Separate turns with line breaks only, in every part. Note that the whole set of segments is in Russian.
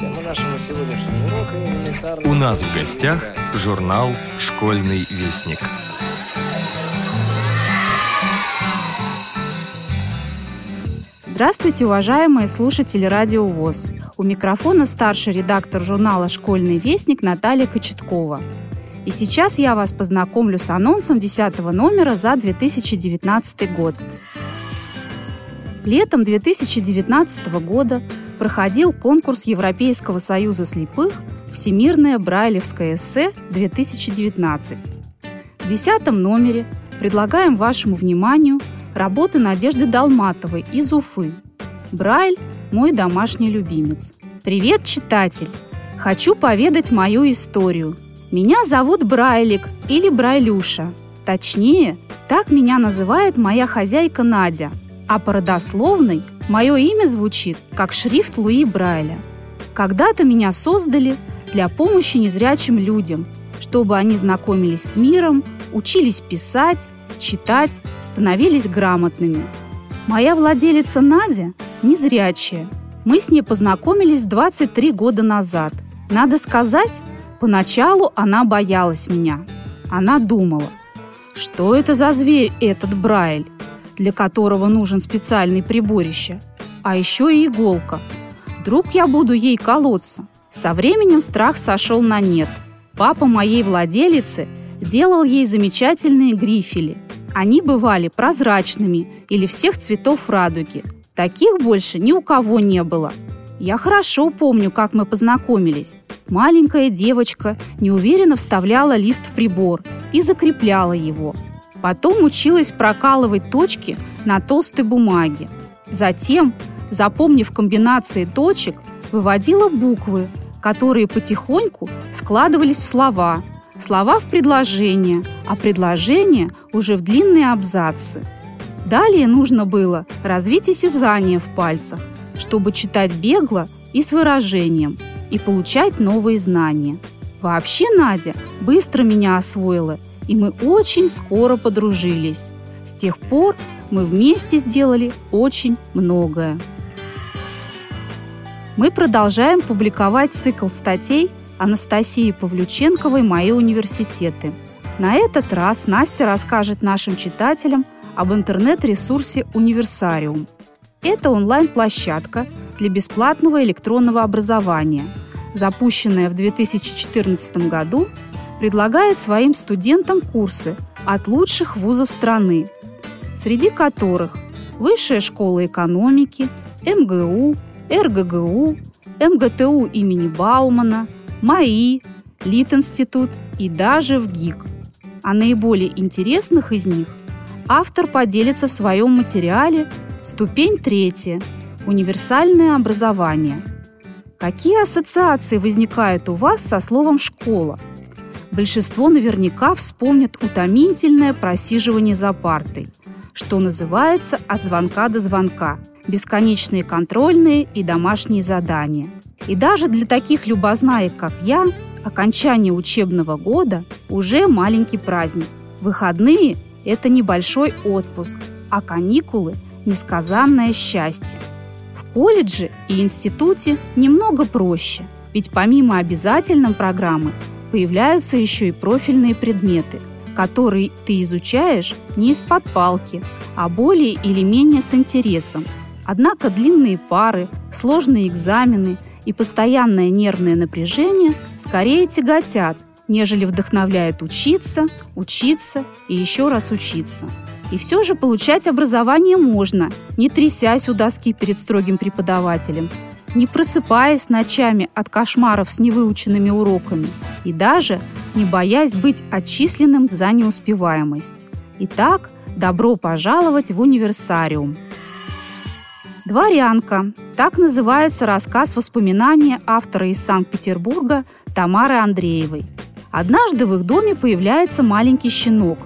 Тема нашего сегодняшнего урока элементарная...
У нас в гостях журнал «Школьный вестник».
Здравствуйте, уважаемые слушатели Радио ВОЗ. У микрофона старший редактор журнала «Школьный вестник» Наталья Кочеткова. И сейчас я вас познакомлю с анонсом 10 номера за 2019 год. Летом 2019 года проходил конкурс Европейского союза слепых «Всемирное Брайлевское эссе-2019». В десятом номере предлагаем вашему вниманию работы Надежды Долматовой из Уфы. Брайль – мой домашний любимец. Привет, читатель! Хочу поведать мою историю. Меня зовут Брайлик или Брайлюша. Точнее, так меня называет моя хозяйка Надя – а по родословной мое имя звучит как шрифт Луи Брайля. Когда-то меня создали для помощи незрячим людям, чтобы они знакомились с миром, учились писать, читать, становились грамотными. Моя владелица Надя незрячая. Мы с ней познакомились 23 года назад. Надо сказать, поначалу она боялась меня. Она думала, что это за зверь этот Брайль? Для которого нужен специальный приборище, а еще и иголка. Вдруг я буду ей колоться. Со временем страх сошел на нет. Папа моей владелицы делал ей замечательные грифели. Они бывали прозрачными или всех цветов радуги. Таких больше ни у кого не было. Я хорошо помню, как мы познакомились. Маленькая девочка неуверенно вставляла лист в прибор и закрепляла его – Потом училась прокалывать точки на толстой бумаге. Затем, запомнив комбинации точек, выводила буквы, которые потихоньку складывались в слова, слова в предложения, а предложения уже в длинные абзацы. Далее нужно было развить осязание в пальцах, чтобы читать бегло и с выражением, и получать новые знания. Вообще Надя быстро меня освоила – и мы очень скоро подружились. С тех пор мы вместе сделали очень многое. Мы продолжаем публиковать цикл статей Анастасии Павлюченковой «Мои университеты». На этот раз Настя расскажет нашим читателям об интернет-ресурсе «Универсариум». Это онлайн-площадка для бесплатного электронного образования, запущенная в 2014 году предлагает своим студентам курсы от лучших вузов страны, среди которых Высшая школа экономики, МГУ, РГГУ, МГТУ имени Баумана, МАИ, Лит-институт и даже в ГИК. А наиболее интересных из них автор поделится в своем материале «Ступень третья. Универсальное образование». Какие ассоциации возникают у вас со словом «школа»? Большинство наверняка вспомнит утомительное просиживание за партой, что называется «от звонка до звонка», бесконечные контрольные и домашние задания. И даже для таких любознаек, как я, окончание учебного года уже маленький праздник. Выходные – это небольшой отпуск, а каникулы – несказанное счастье. В колледже и институте немного проще, ведь помимо обязательной программы появляются еще и профильные предметы, которые ты изучаешь не из-под палки, а более или менее с интересом. Однако длинные пары, сложные экзамены и постоянное нервное напряжение скорее тяготят, нежели вдохновляют учиться, учиться и еще раз учиться. И все же получать образование можно, не трясясь у доски перед строгим преподавателем, не просыпаясь ночами от кошмаров с невыученными уроками и даже не боясь быть отчисленным за неуспеваемость. Итак, добро пожаловать в универсариум. «Дворянка» – так называется рассказ воспоминания автора из Санкт-Петербурга Тамары Андреевой. Однажды в их доме появляется маленький щенок,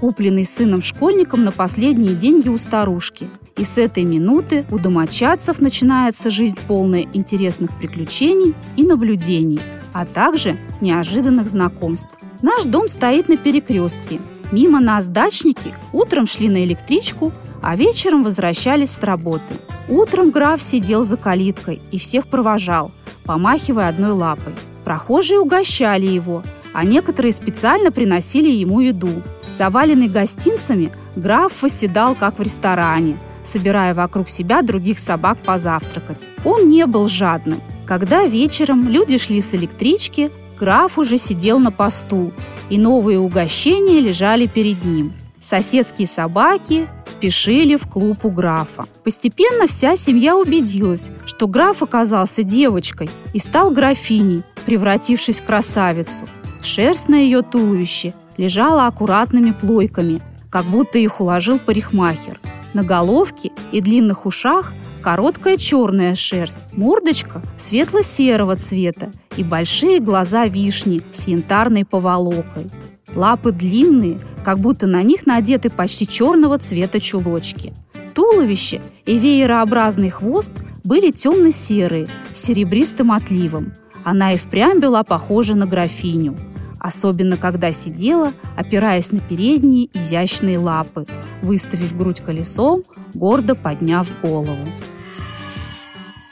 купленный сыном-школьником на последние деньги у старушки – и с этой минуты у домочадцев начинается жизнь полная интересных приключений и наблюдений, а также неожиданных знакомств. Наш дом стоит на перекрестке. Мимо нас дачники утром шли на электричку, а вечером возвращались с работы. Утром граф сидел за калиткой и всех провожал, помахивая одной лапой. Прохожие угощали его, а некоторые специально приносили ему еду. Заваленный гостинцами, граф восседал, как в ресторане, собирая вокруг себя других собак позавтракать. Он не был жадным. Когда вечером люди шли с электрички, граф уже сидел на посту, и новые угощения лежали перед ним. Соседские собаки спешили в клуб у графа. Постепенно вся семья убедилась, что граф оказался девочкой и стал графиней, превратившись в красавицу. Шерсть на ее туловище лежала аккуратными плойками, как будто их уложил парикмахер. На головке и длинных ушах короткая черная шерсть, мордочка светло-серого цвета и большие глаза вишни с янтарной поволокой. Лапы длинные, как будто на них надеты почти черного цвета чулочки. Туловище и веерообразный хвост были темно-серые, с серебристым отливом. Она и впрямь была похожа на графиню – особенно когда сидела, опираясь на передние изящные лапы, выставив грудь колесом, гордо подняв голову.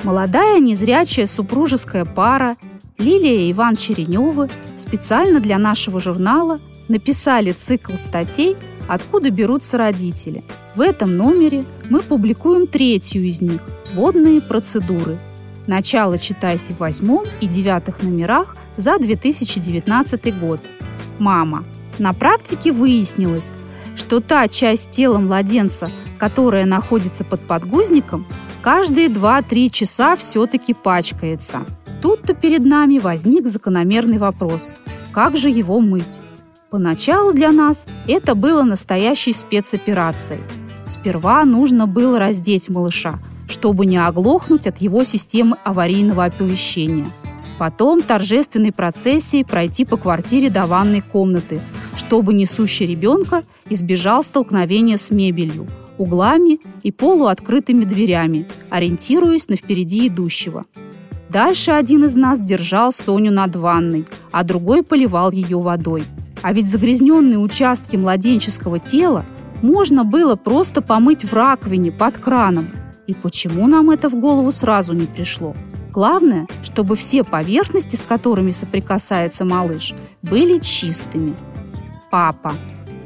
Молодая незрячая супружеская пара Лилия и Иван Череневы специально для нашего журнала написали цикл статей «Откуда берутся родители». В этом номере мы публикуем третью из них – «Водные процедуры». Начало читайте в восьмом и девятых номерах за 2019 год. Мама. На практике выяснилось, что та часть тела младенца, которая находится под подгузником, каждые 2-3 часа все-таки пачкается. Тут-то перед нами возник закономерный вопрос – как же его мыть? Поначалу для нас это было настоящей спецоперацией. Сперва нужно было раздеть малыша, чтобы не оглохнуть от его системы аварийного оповещения – Потом торжественной процессией пройти по квартире до ванной комнаты, чтобы несущий ребенка избежал столкновения с мебелью, углами и полуоткрытыми дверями, ориентируясь на впереди идущего. Дальше один из нас держал Соню над ванной, а другой поливал ее водой. А ведь загрязненные участки младенческого тела можно было просто помыть в раковине под краном. И почему нам это в голову сразу не пришло? Главное, чтобы все поверхности, с которыми соприкасается малыш, были чистыми. Папа.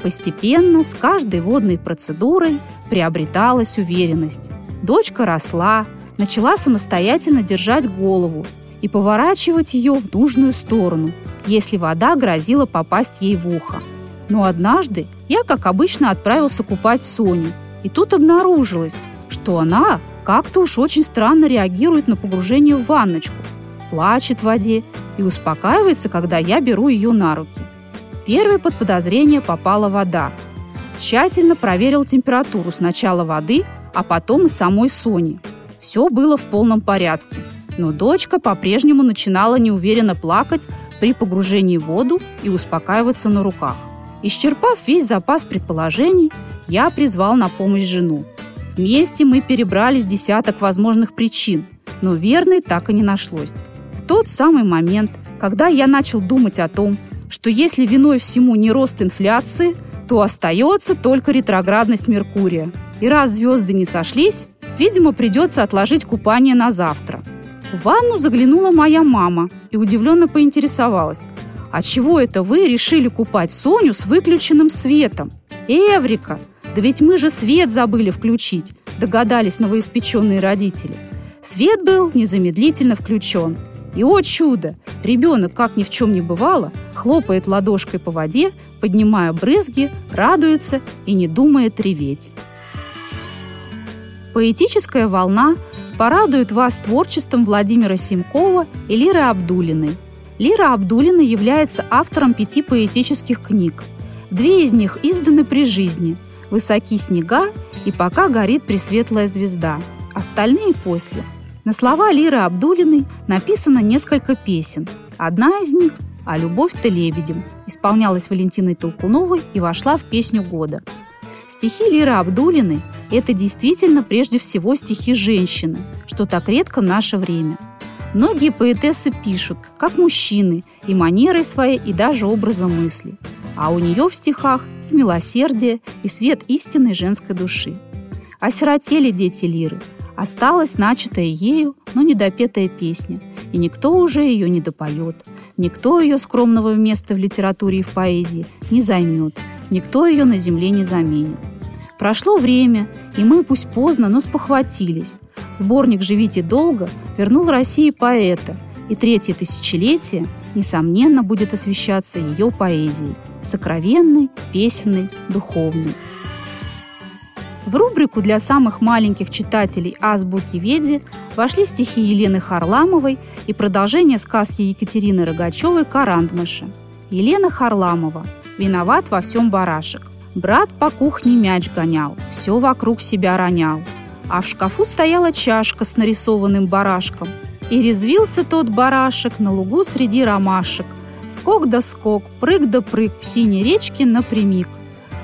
Постепенно с каждой водной процедурой приобреталась уверенность. Дочка росла, начала самостоятельно держать голову и поворачивать ее в нужную сторону, если вода грозила попасть ей в ухо. Но однажды я, как обычно, отправился купать Соню, и тут обнаружилось, что она как-то уж очень странно реагирует на погружение в ванночку, плачет в воде и успокаивается, когда я беру ее на руки. Первой под подозрение попала вода. Тщательно проверил температуру сначала воды, а потом и самой Сони. Все было в полном порядке, но дочка по-прежнему начинала неуверенно плакать при погружении в воду и успокаиваться на руках. Исчерпав весь запас предположений, я призвал на помощь жену. Вместе мы перебрали с десяток возможных причин, но верной так и не нашлось. В тот самый момент, когда я начал думать о том, что если виной всему не рост инфляции, то остается только ретроградность Меркурия. И раз звезды не сошлись, видимо, придется отложить купание на завтра. В ванну заглянула моя мама и удивленно поинтересовалась, «А чего это вы решили купать Соню с выключенным светом?» «Эврика! Да ведь мы же свет забыли включить, догадались новоиспеченные родители. Свет был незамедлительно включен. И, о чудо, ребенок, как ни в чем не бывало, хлопает ладошкой по воде, поднимая брызги, радуется и не думает реветь. Поэтическая волна порадует вас творчеством Владимира Симкова и Лиры Абдулиной. Лира Абдулина является автором пяти поэтических книг. Две из них изданы при жизни – высоки снега и пока горит пресветлая звезда. Остальные после. На слова Лиры Абдулиной написано несколько песен. Одна из них «А любовь-то лебедем» исполнялась Валентиной Толкуновой и вошла в песню года. Стихи Лиры Абдулиной – это действительно прежде всего стихи женщины, что так редко в наше время. Многие поэтессы пишут, как мужчины, и манерой своей, и даже образом мысли. А у нее в стихах и милосердие, и свет истинной женской души. Осиротели дети Лиры. Осталась начатая ею, но недопетая песня. и никто уже ее не допоет. Никто ее скромного места в литературе и в поэзии не займет. Никто ее на земле не заменит. Прошло время, и мы, пусть поздно, но спохватились. Сборник «Живите долго» вернул России поэта, и третье тысячелетие, несомненно, будет освещаться ее поэзией – сокровенной, песенной, духовной. В рубрику для самых маленьких читателей «Азбуки Веди» вошли стихи Елены Харламовой и продолжение сказки Екатерины Рогачевой «Карандмыши». Елена Харламова «Виноват во всем барашек». Брат по кухне мяч гонял, все вокруг себя ронял. А в шкафу стояла чашка с нарисованным барашком. И резвился тот барашек на лугу среди ромашек. Скок да скок, прыг да прыг, в синей речке напрямик.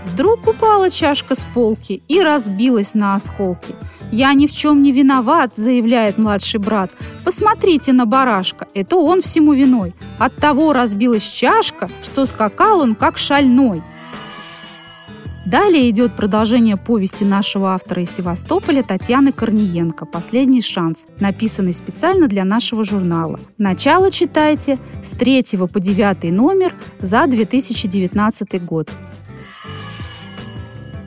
Вдруг упала чашка с полки и разбилась на осколки. «Я ни в чем не виноват», — заявляет младший брат. «Посмотрите на барашка, это он всему виной. От того разбилась чашка, что скакал он как шальной». Далее идет продолжение повести нашего автора из Севастополя Татьяны Корниенко «Последний шанс», написанный специально для нашего журнала. Начало читайте с 3 по 9 номер за 2019 год.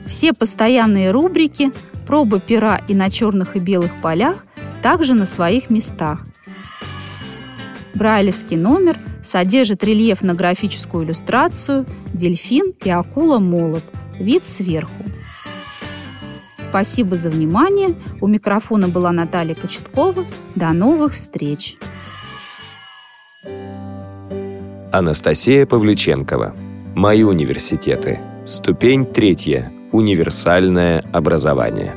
Все постоянные рубрики, пробы пера и на черных и белых полях также на своих местах. Брайлевский номер содержит рельеф на графическую иллюстрацию «Дельфин и акула-молот. Вид сверху». Спасибо за внимание. У микрофона была Наталья Кочеткова. До новых встреч.
Анастасия Павлюченкова. Мои университеты. Ступень третья. Универсальное образование.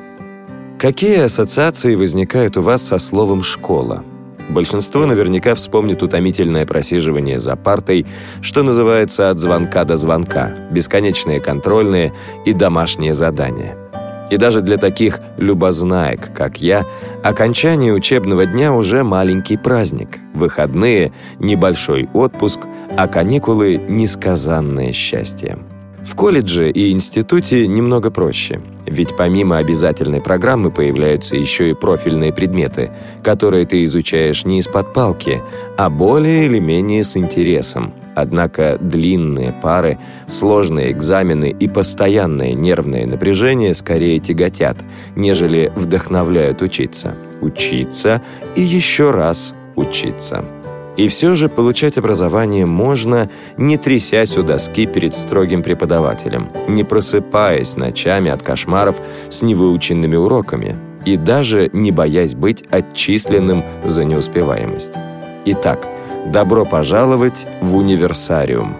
Какие ассоциации возникают у вас со словом «школа»? Большинство наверняка вспомнит утомительное просиживание за партой, что называется от звонка до звонка, бесконечные контрольные и домашние задания. И даже для таких любознаек, как я, окончание учебного дня уже маленький праздник. Выходные – небольшой отпуск, а каникулы – несказанное счастье. В колледже и институте немного проще, ведь помимо обязательной программы появляются еще и профильные предметы, которые ты изучаешь не из-под палки, а более или менее с интересом. Однако длинные пары, сложные экзамены и постоянное нервное напряжение скорее тяготят, нежели вдохновляют учиться. Учиться и еще раз учиться. И все же получать образование можно, не трясясь у доски перед строгим преподавателем, не просыпаясь ночами от кошмаров с невыученными уроками и даже не боясь быть отчисленным за неуспеваемость. Итак, добро пожаловать в универсариум.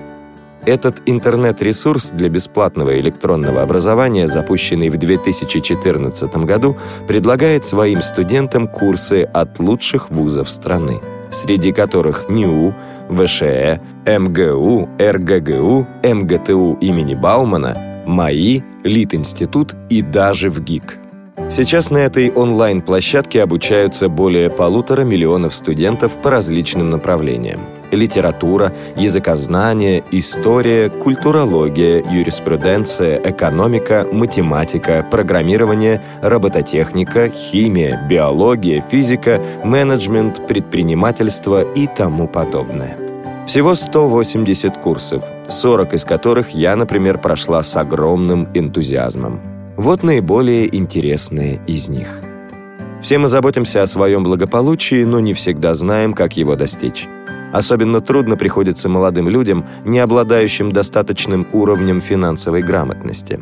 Этот интернет-ресурс для бесплатного электронного образования, запущенный в 2014 году, предлагает своим студентам курсы от лучших вузов страны среди которых НИУ, ВШЭ, МГУ, РГГУ, МГТУ имени Баумана, МАИ, Литинститут и даже в ГИК. Сейчас на этой онлайн-площадке обучаются более полутора миллионов студентов по различным направлениям. Литература, языкознание, история, культурология, юриспруденция, экономика, математика, программирование, робототехника, химия, биология, физика, менеджмент, предпринимательство и тому подобное. Всего 180 курсов, 40 из которых я, например, прошла с огромным энтузиазмом. Вот наиболее интересные из них. Все мы заботимся о своем благополучии, но не всегда знаем, как его достичь. Особенно трудно приходится молодым людям, не обладающим достаточным уровнем финансовой грамотности.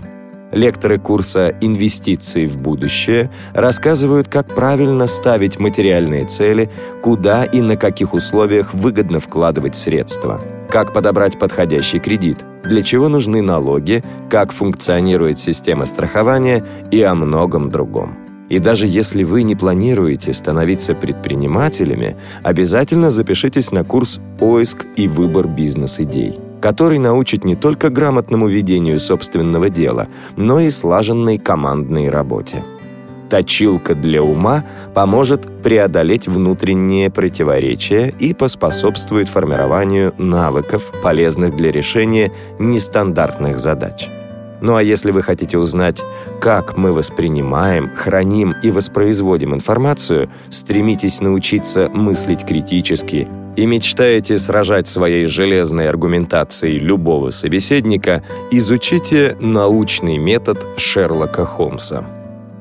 Лекторы курса «Инвестиции в будущее» рассказывают, как правильно ставить материальные цели, куда и на каких условиях выгодно вкладывать средства – как подобрать подходящий кредит, для чего нужны налоги, как функционирует система страхования и о многом другом. И даже если вы не планируете становиться предпринимателями, обязательно запишитесь на курс «Поиск и выбор бизнес-идей», который научит не только грамотному ведению собственного дела, но и слаженной командной работе. Точилка для ума поможет преодолеть внутренние противоречия и поспособствует формированию навыков, полезных для решения нестандартных задач. Ну а если вы хотите узнать, как мы воспринимаем, храним и воспроизводим информацию, стремитесь научиться мыслить критически и мечтаете сражать своей железной аргументацией любого собеседника, изучите научный метод Шерлока Холмса.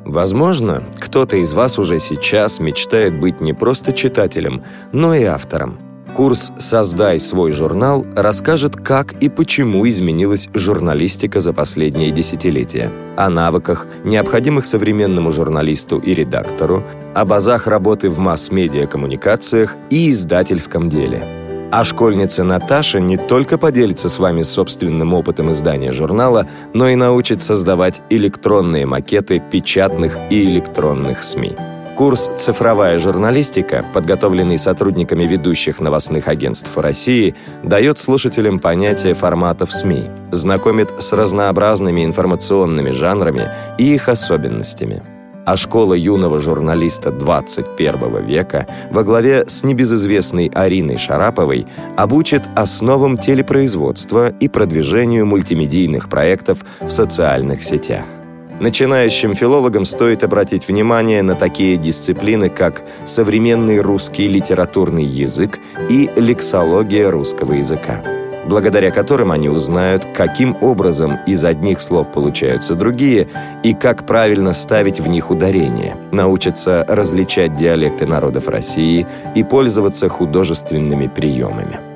Возможно, кто-то из вас уже сейчас мечтает быть не просто читателем, но и автором – Курс «Создай свой журнал» расскажет, как и почему изменилась журналистика за последние десятилетия, о навыках, необходимых современному журналисту и редактору, об азах работы в масс-медиа коммуникациях и издательском деле. А школьница Наташа не только поделится с вами собственным опытом издания журнала, но и научит создавать электронные макеты печатных и электронных СМИ. Курс «Цифровая журналистика», подготовленный сотрудниками ведущих новостных агентств России, дает слушателям понятие форматов СМИ, знакомит с разнообразными информационными жанрами и их особенностями. А школа юного журналиста 21 века во главе с небезызвестной Ариной Шараповой обучит основам телепроизводства и продвижению мультимедийных проектов в социальных сетях. Начинающим филологам стоит обратить внимание на такие дисциплины, как современный русский литературный язык и лексология русского языка, благодаря которым они узнают, каким образом из одних слов получаются другие и как правильно ставить в них ударение, научатся различать диалекты народов России и пользоваться художественными приемами.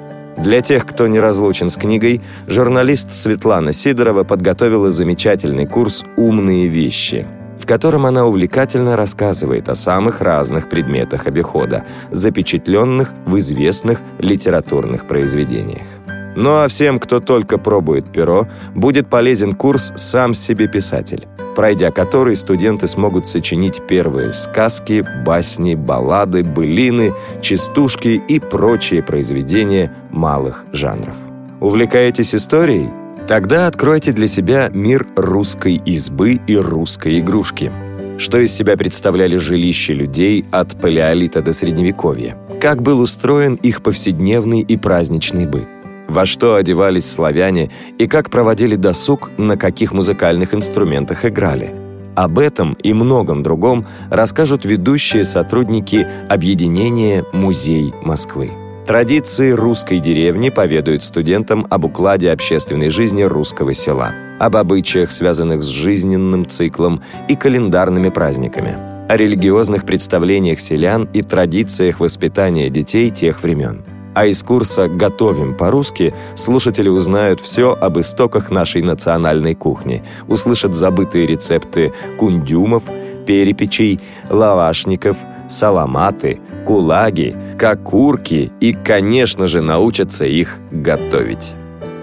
Для тех, кто не разлучен с книгой, журналист Светлана Сидорова подготовила замечательный курс «Умные вещи», в котором она увлекательно рассказывает о самых разных предметах обихода, запечатленных в известных литературных произведениях. Ну а всем, кто только пробует перо, будет полезен курс «Сам себе писатель», пройдя который студенты смогут сочинить первые сказки, басни, баллады, былины, частушки и прочие произведения малых жанров. Увлекаетесь историей? Тогда откройте для себя мир русской избы и русской игрушки. Что из себя представляли жилища людей от палеолита до средневековья? Как был устроен их повседневный и праздничный быт? Во что одевались славяне и как проводили досуг, на каких музыкальных инструментах играли. Об этом и многом другом расскажут ведущие сотрудники объединения «Музей Москвы». Традиции русской деревни поведают студентам об укладе общественной жизни русского села, об обычаях, связанных с жизненным циклом и календарными праздниками, о религиозных представлениях селян и традициях воспитания детей тех времен. А из курса «Готовим по-русски» слушатели узнают все об истоках нашей национальной кухни, услышат забытые рецепты кундюмов, перепечей, лавашников, саламаты, кулаги, кокурки и, конечно же, научатся их готовить.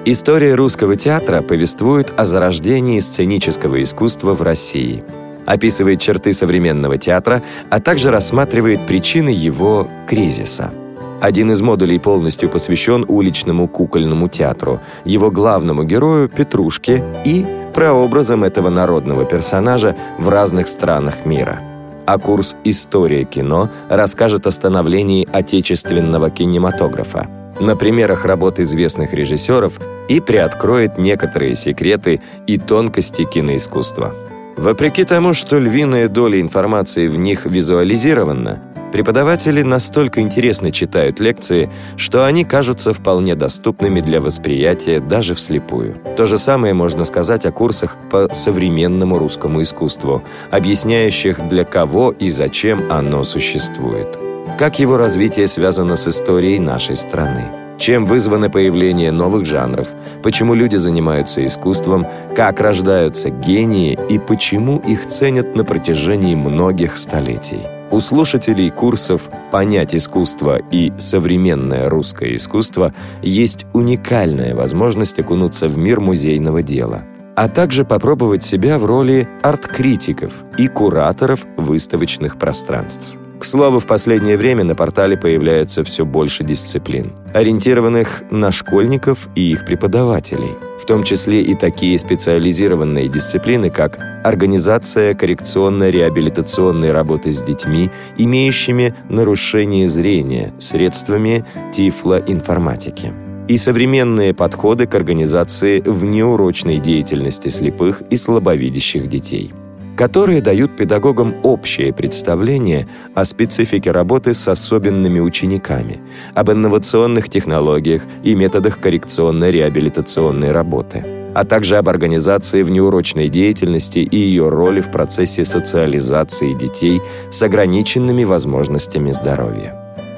История русского театра повествует о зарождении сценического искусства в России, описывает черты современного театра, а также рассматривает причины его кризиса – один из модулей полностью посвящен уличному кукольному театру, его главному герою Петрушке и прообразам этого народного персонажа в разных странах мира. А курс «История кино» расскажет о становлении отечественного кинематографа, на примерах работ известных режиссеров и приоткроет некоторые секреты и тонкости киноискусства. Вопреки тому, что львиная доля информации в них визуализирована, Преподаватели настолько интересно читают лекции, что они кажутся вполне доступными для восприятия даже вслепую. То же самое можно сказать о курсах по современному русскому искусству, объясняющих для кого и зачем оно существует. Как его развитие связано с историей нашей страны. Чем вызвано появление новых жанров, почему люди занимаются искусством, как рождаются гении и почему их ценят на протяжении многих столетий. У слушателей курсов «Понять искусство» и «Современное русское искусство» есть уникальная возможность окунуться в мир музейного дела, а также попробовать себя в роли арт-критиков и кураторов выставочных пространств. К слову, в последнее время на портале появляется все больше дисциплин, ориентированных на школьников и их преподавателей, в том числе и такие специализированные дисциплины, как организация коррекционно-реабилитационной работы с детьми, имеющими нарушение зрения, средствами тифлоинформатики и современные подходы к организации внеурочной деятельности слепых и слабовидящих детей которые дают педагогам общее представление о специфике работы с особенными учениками, об инновационных технологиях и методах коррекционно-реабилитационной работы, а также об организации внеурочной деятельности и ее роли в процессе социализации детей с ограниченными возможностями здоровья.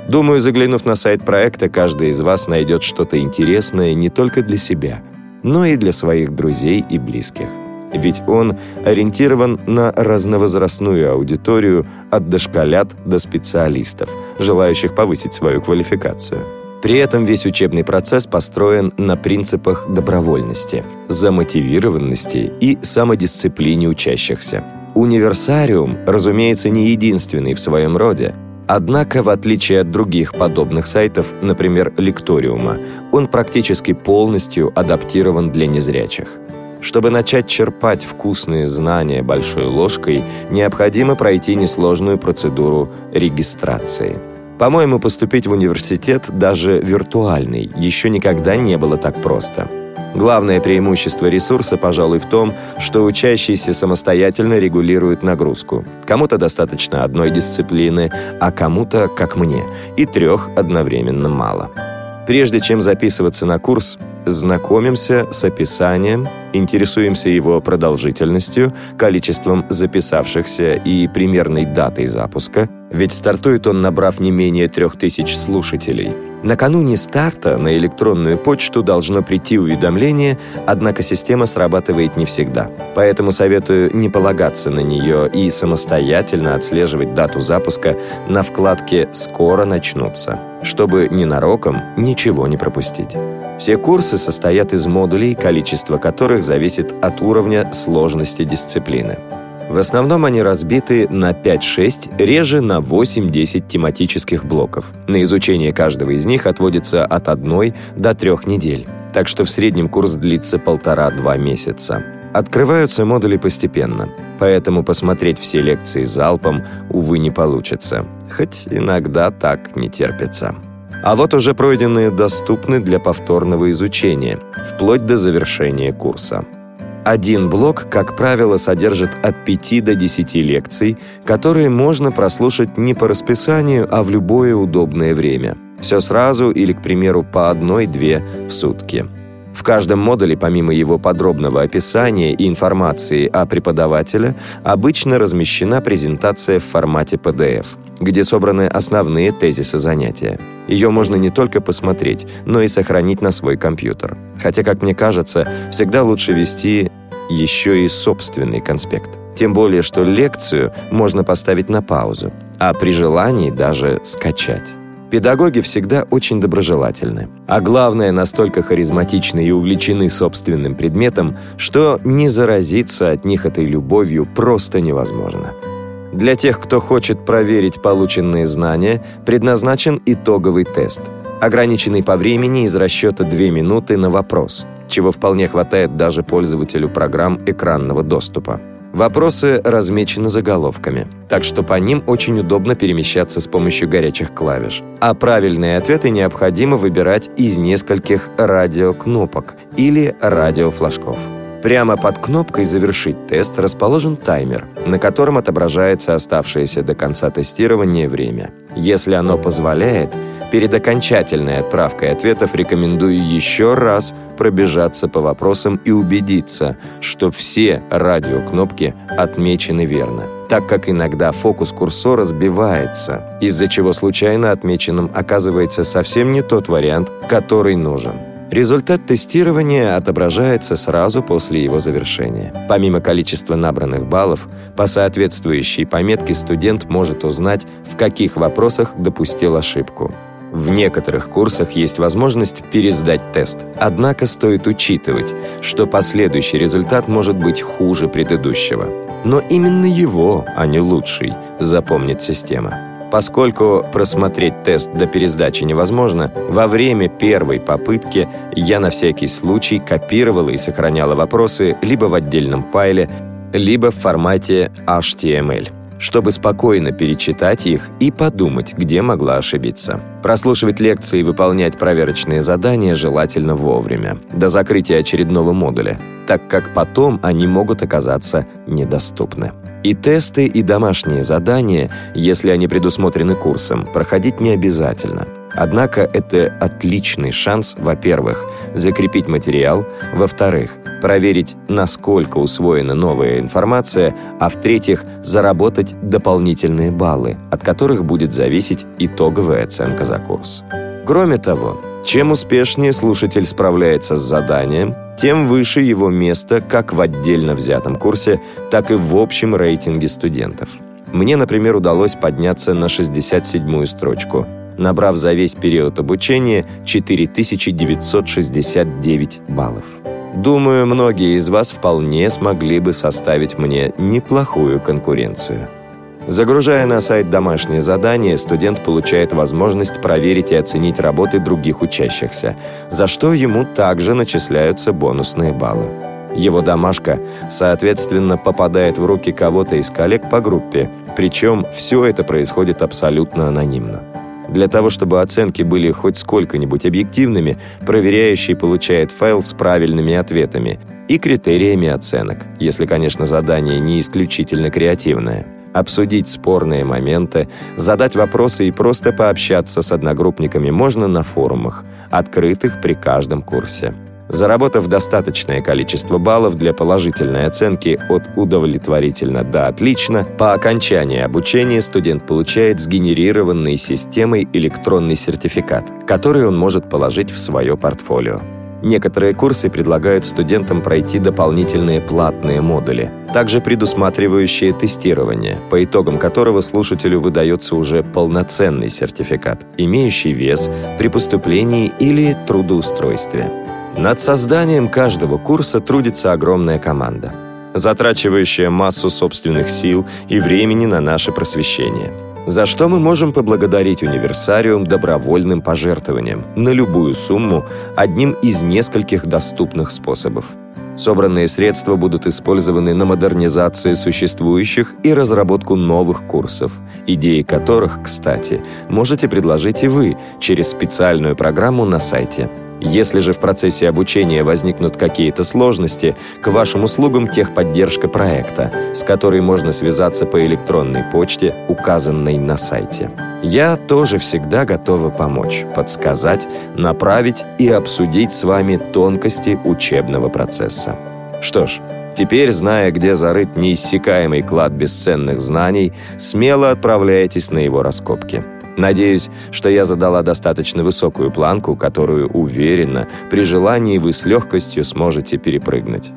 Думаю, заглянув на сайт проекта, каждый из вас найдет что-то интересное не только для себя, но и для своих друзей и близких ведь он ориентирован на разновозрастную аудиторию от дошколят до специалистов, желающих повысить свою квалификацию. При этом весь учебный процесс построен на принципах добровольности, замотивированности и самодисциплине учащихся. Универсариум, разумеется, не единственный в своем роде, Однако, в отличие от других подобных сайтов, например, Лекториума, он практически полностью адаптирован для незрячих. Чтобы начать черпать вкусные знания большой ложкой, необходимо пройти несложную процедуру регистрации. По-моему, поступить в университет, даже виртуальный, еще никогда не было так просто. Главное преимущество ресурса, пожалуй, в том, что учащийся самостоятельно регулирует нагрузку. Кому-то достаточно одной дисциплины, а кому-то, как мне, и трех одновременно мало. Прежде чем записываться на курс, знакомимся с описанием, интересуемся его продолжительностью, количеством записавшихся и примерной датой запуска, ведь стартует он, набрав не менее трех тысяч слушателей. Накануне старта на электронную почту должно прийти уведомление, однако система срабатывает не всегда. Поэтому советую не полагаться на нее и самостоятельно отслеживать дату запуска на вкладке «Скоро начнутся», чтобы ненароком ничего не пропустить. Все курсы состоят из модулей, количество которых зависит от уровня сложности дисциплины. В основном они разбиты на 5-6, реже на 8-10 тематических блоков. На изучение каждого из них отводится от 1 до 3 недель. Так что в среднем курс длится полтора-два месяца. Открываются модули постепенно, поэтому посмотреть все лекции залпом, увы, не получится. Хоть иногда так не терпится. А вот уже пройденные доступны для повторного изучения, вплоть до завершения курса. Один блок, как правило, содержит от 5 до 10 лекций, которые можно прослушать не по расписанию, а в любое удобное время. Все сразу или, к примеру, по одной-две в сутки. В каждом модуле, помимо его подробного описания и информации о преподавателе, обычно размещена презентация в формате PDF, где собраны основные тезисы занятия. Ее можно не только посмотреть, но и сохранить на свой компьютер. Хотя, как мне кажется, всегда лучше вести еще и собственный конспект. Тем более, что лекцию можно поставить на паузу, а при желании даже скачать. Педагоги всегда очень доброжелательны. А главное, настолько харизматичны и увлечены собственным предметом, что не заразиться от них этой любовью просто невозможно. Для тех, кто хочет проверить полученные знания, предназначен итоговый тест, ограниченный по времени из расчета 2 минуты на вопрос, чего вполне хватает даже пользователю программ экранного доступа. Вопросы размечены заголовками, так что по ним очень удобно перемещаться с помощью горячих клавиш. А правильные ответы необходимо выбирать из нескольких радиокнопок или радиофлажков. Прямо под кнопкой «Завершить тест» расположен таймер, на котором отображается оставшееся до конца тестирования время. Если оно позволяет, Перед окончательной отправкой ответов рекомендую еще раз пробежаться по вопросам и убедиться, что все радиокнопки отмечены верно, так как иногда фокус курсора сбивается, из-за чего случайно отмеченным оказывается совсем не тот вариант, который нужен. Результат тестирования отображается сразу после его завершения. Помимо количества набранных баллов, по соответствующей пометке студент может узнать, в каких вопросах допустил ошибку. В некоторых курсах есть возможность пересдать тест. Однако стоит учитывать, что последующий результат может быть хуже предыдущего. Но именно его, а не лучший, запомнит система. Поскольку просмотреть тест до пересдачи невозможно, во время первой попытки я на всякий случай копировала и сохраняла вопросы либо в отдельном файле, либо в формате HTML чтобы спокойно перечитать их и подумать, где могла ошибиться. Прослушивать лекции и выполнять проверочные задания желательно вовремя, до закрытия очередного модуля, так как потом они могут оказаться недоступны. И тесты, и домашние задания, если они предусмотрены курсом, проходить не обязательно – Однако это отличный шанс, во-первых, закрепить материал, во-вторых, проверить, насколько усвоена новая информация, а в-третьих, заработать дополнительные баллы, от которых будет зависеть итоговая оценка за курс. Кроме того, чем успешнее слушатель справляется с заданием, тем выше его место как в отдельно взятом курсе, так и в общем рейтинге студентов. Мне, например, удалось подняться на 67-ю строчку – набрав за весь период обучения 4969 баллов. Думаю, многие из вас вполне смогли бы составить мне неплохую конкуренцию. Загружая на сайт домашнее задание, студент получает возможность проверить и оценить работы других учащихся, за что ему также начисляются бонусные баллы. Его домашка, соответственно, попадает в руки кого-то из коллег по группе, причем все это происходит абсолютно анонимно. Для того, чтобы оценки были хоть сколько-нибудь объективными, проверяющий получает файл с правильными ответами и критериями оценок, если, конечно, задание не исключительно креативное. Обсудить спорные моменты, задать вопросы и просто пообщаться с одногруппниками можно на форумах, открытых при каждом курсе. Заработав достаточное количество баллов для положительной оценки от «удовлетворительно» до «отлично», по окончании обучения студент получает сгенерированный системой электронный сертификат, который он может положить в свое портфолио. Некоторые курсы предлагают студентам пройти дополнительные платные модули, также предусматривающие тестирование, по итогам которого слушателю выдается уже полноценный сертификат, имеющий вес при поступлении или трудоустройстве. Над созданием каждого курса трудится огромная команда, затрачивающая массу собственных сил и времени на наше просвещение. За что мы можем поблагодарить универсариум добровольным пожертвованием на любую сумму одним из нескольких доступных способов. Собранные средства будут использованы на модернизацию существующих и разработку новых курсов, идеи которых, кстати, можете предложить и вы через специальную программу на сайте – если же в процессе обучения возникнут какие-то сложности, к вашим услугам техподдержка проекта, с которой можно связаться по электронной почте, указанной на сайте. Я тоже всегда готова помочь, подсказать, направить и обсудить с вами тонкости учебного процесса. Что ж, Теперь, зная, где зарыт неиссякаемый клад бесценных знаний, смело отправляйтесь на его раскопки. Надеюсь, что я задала достаточно высокую планку, которую, уверенно, при желании вы с легкостью сможете перепрыгнуть.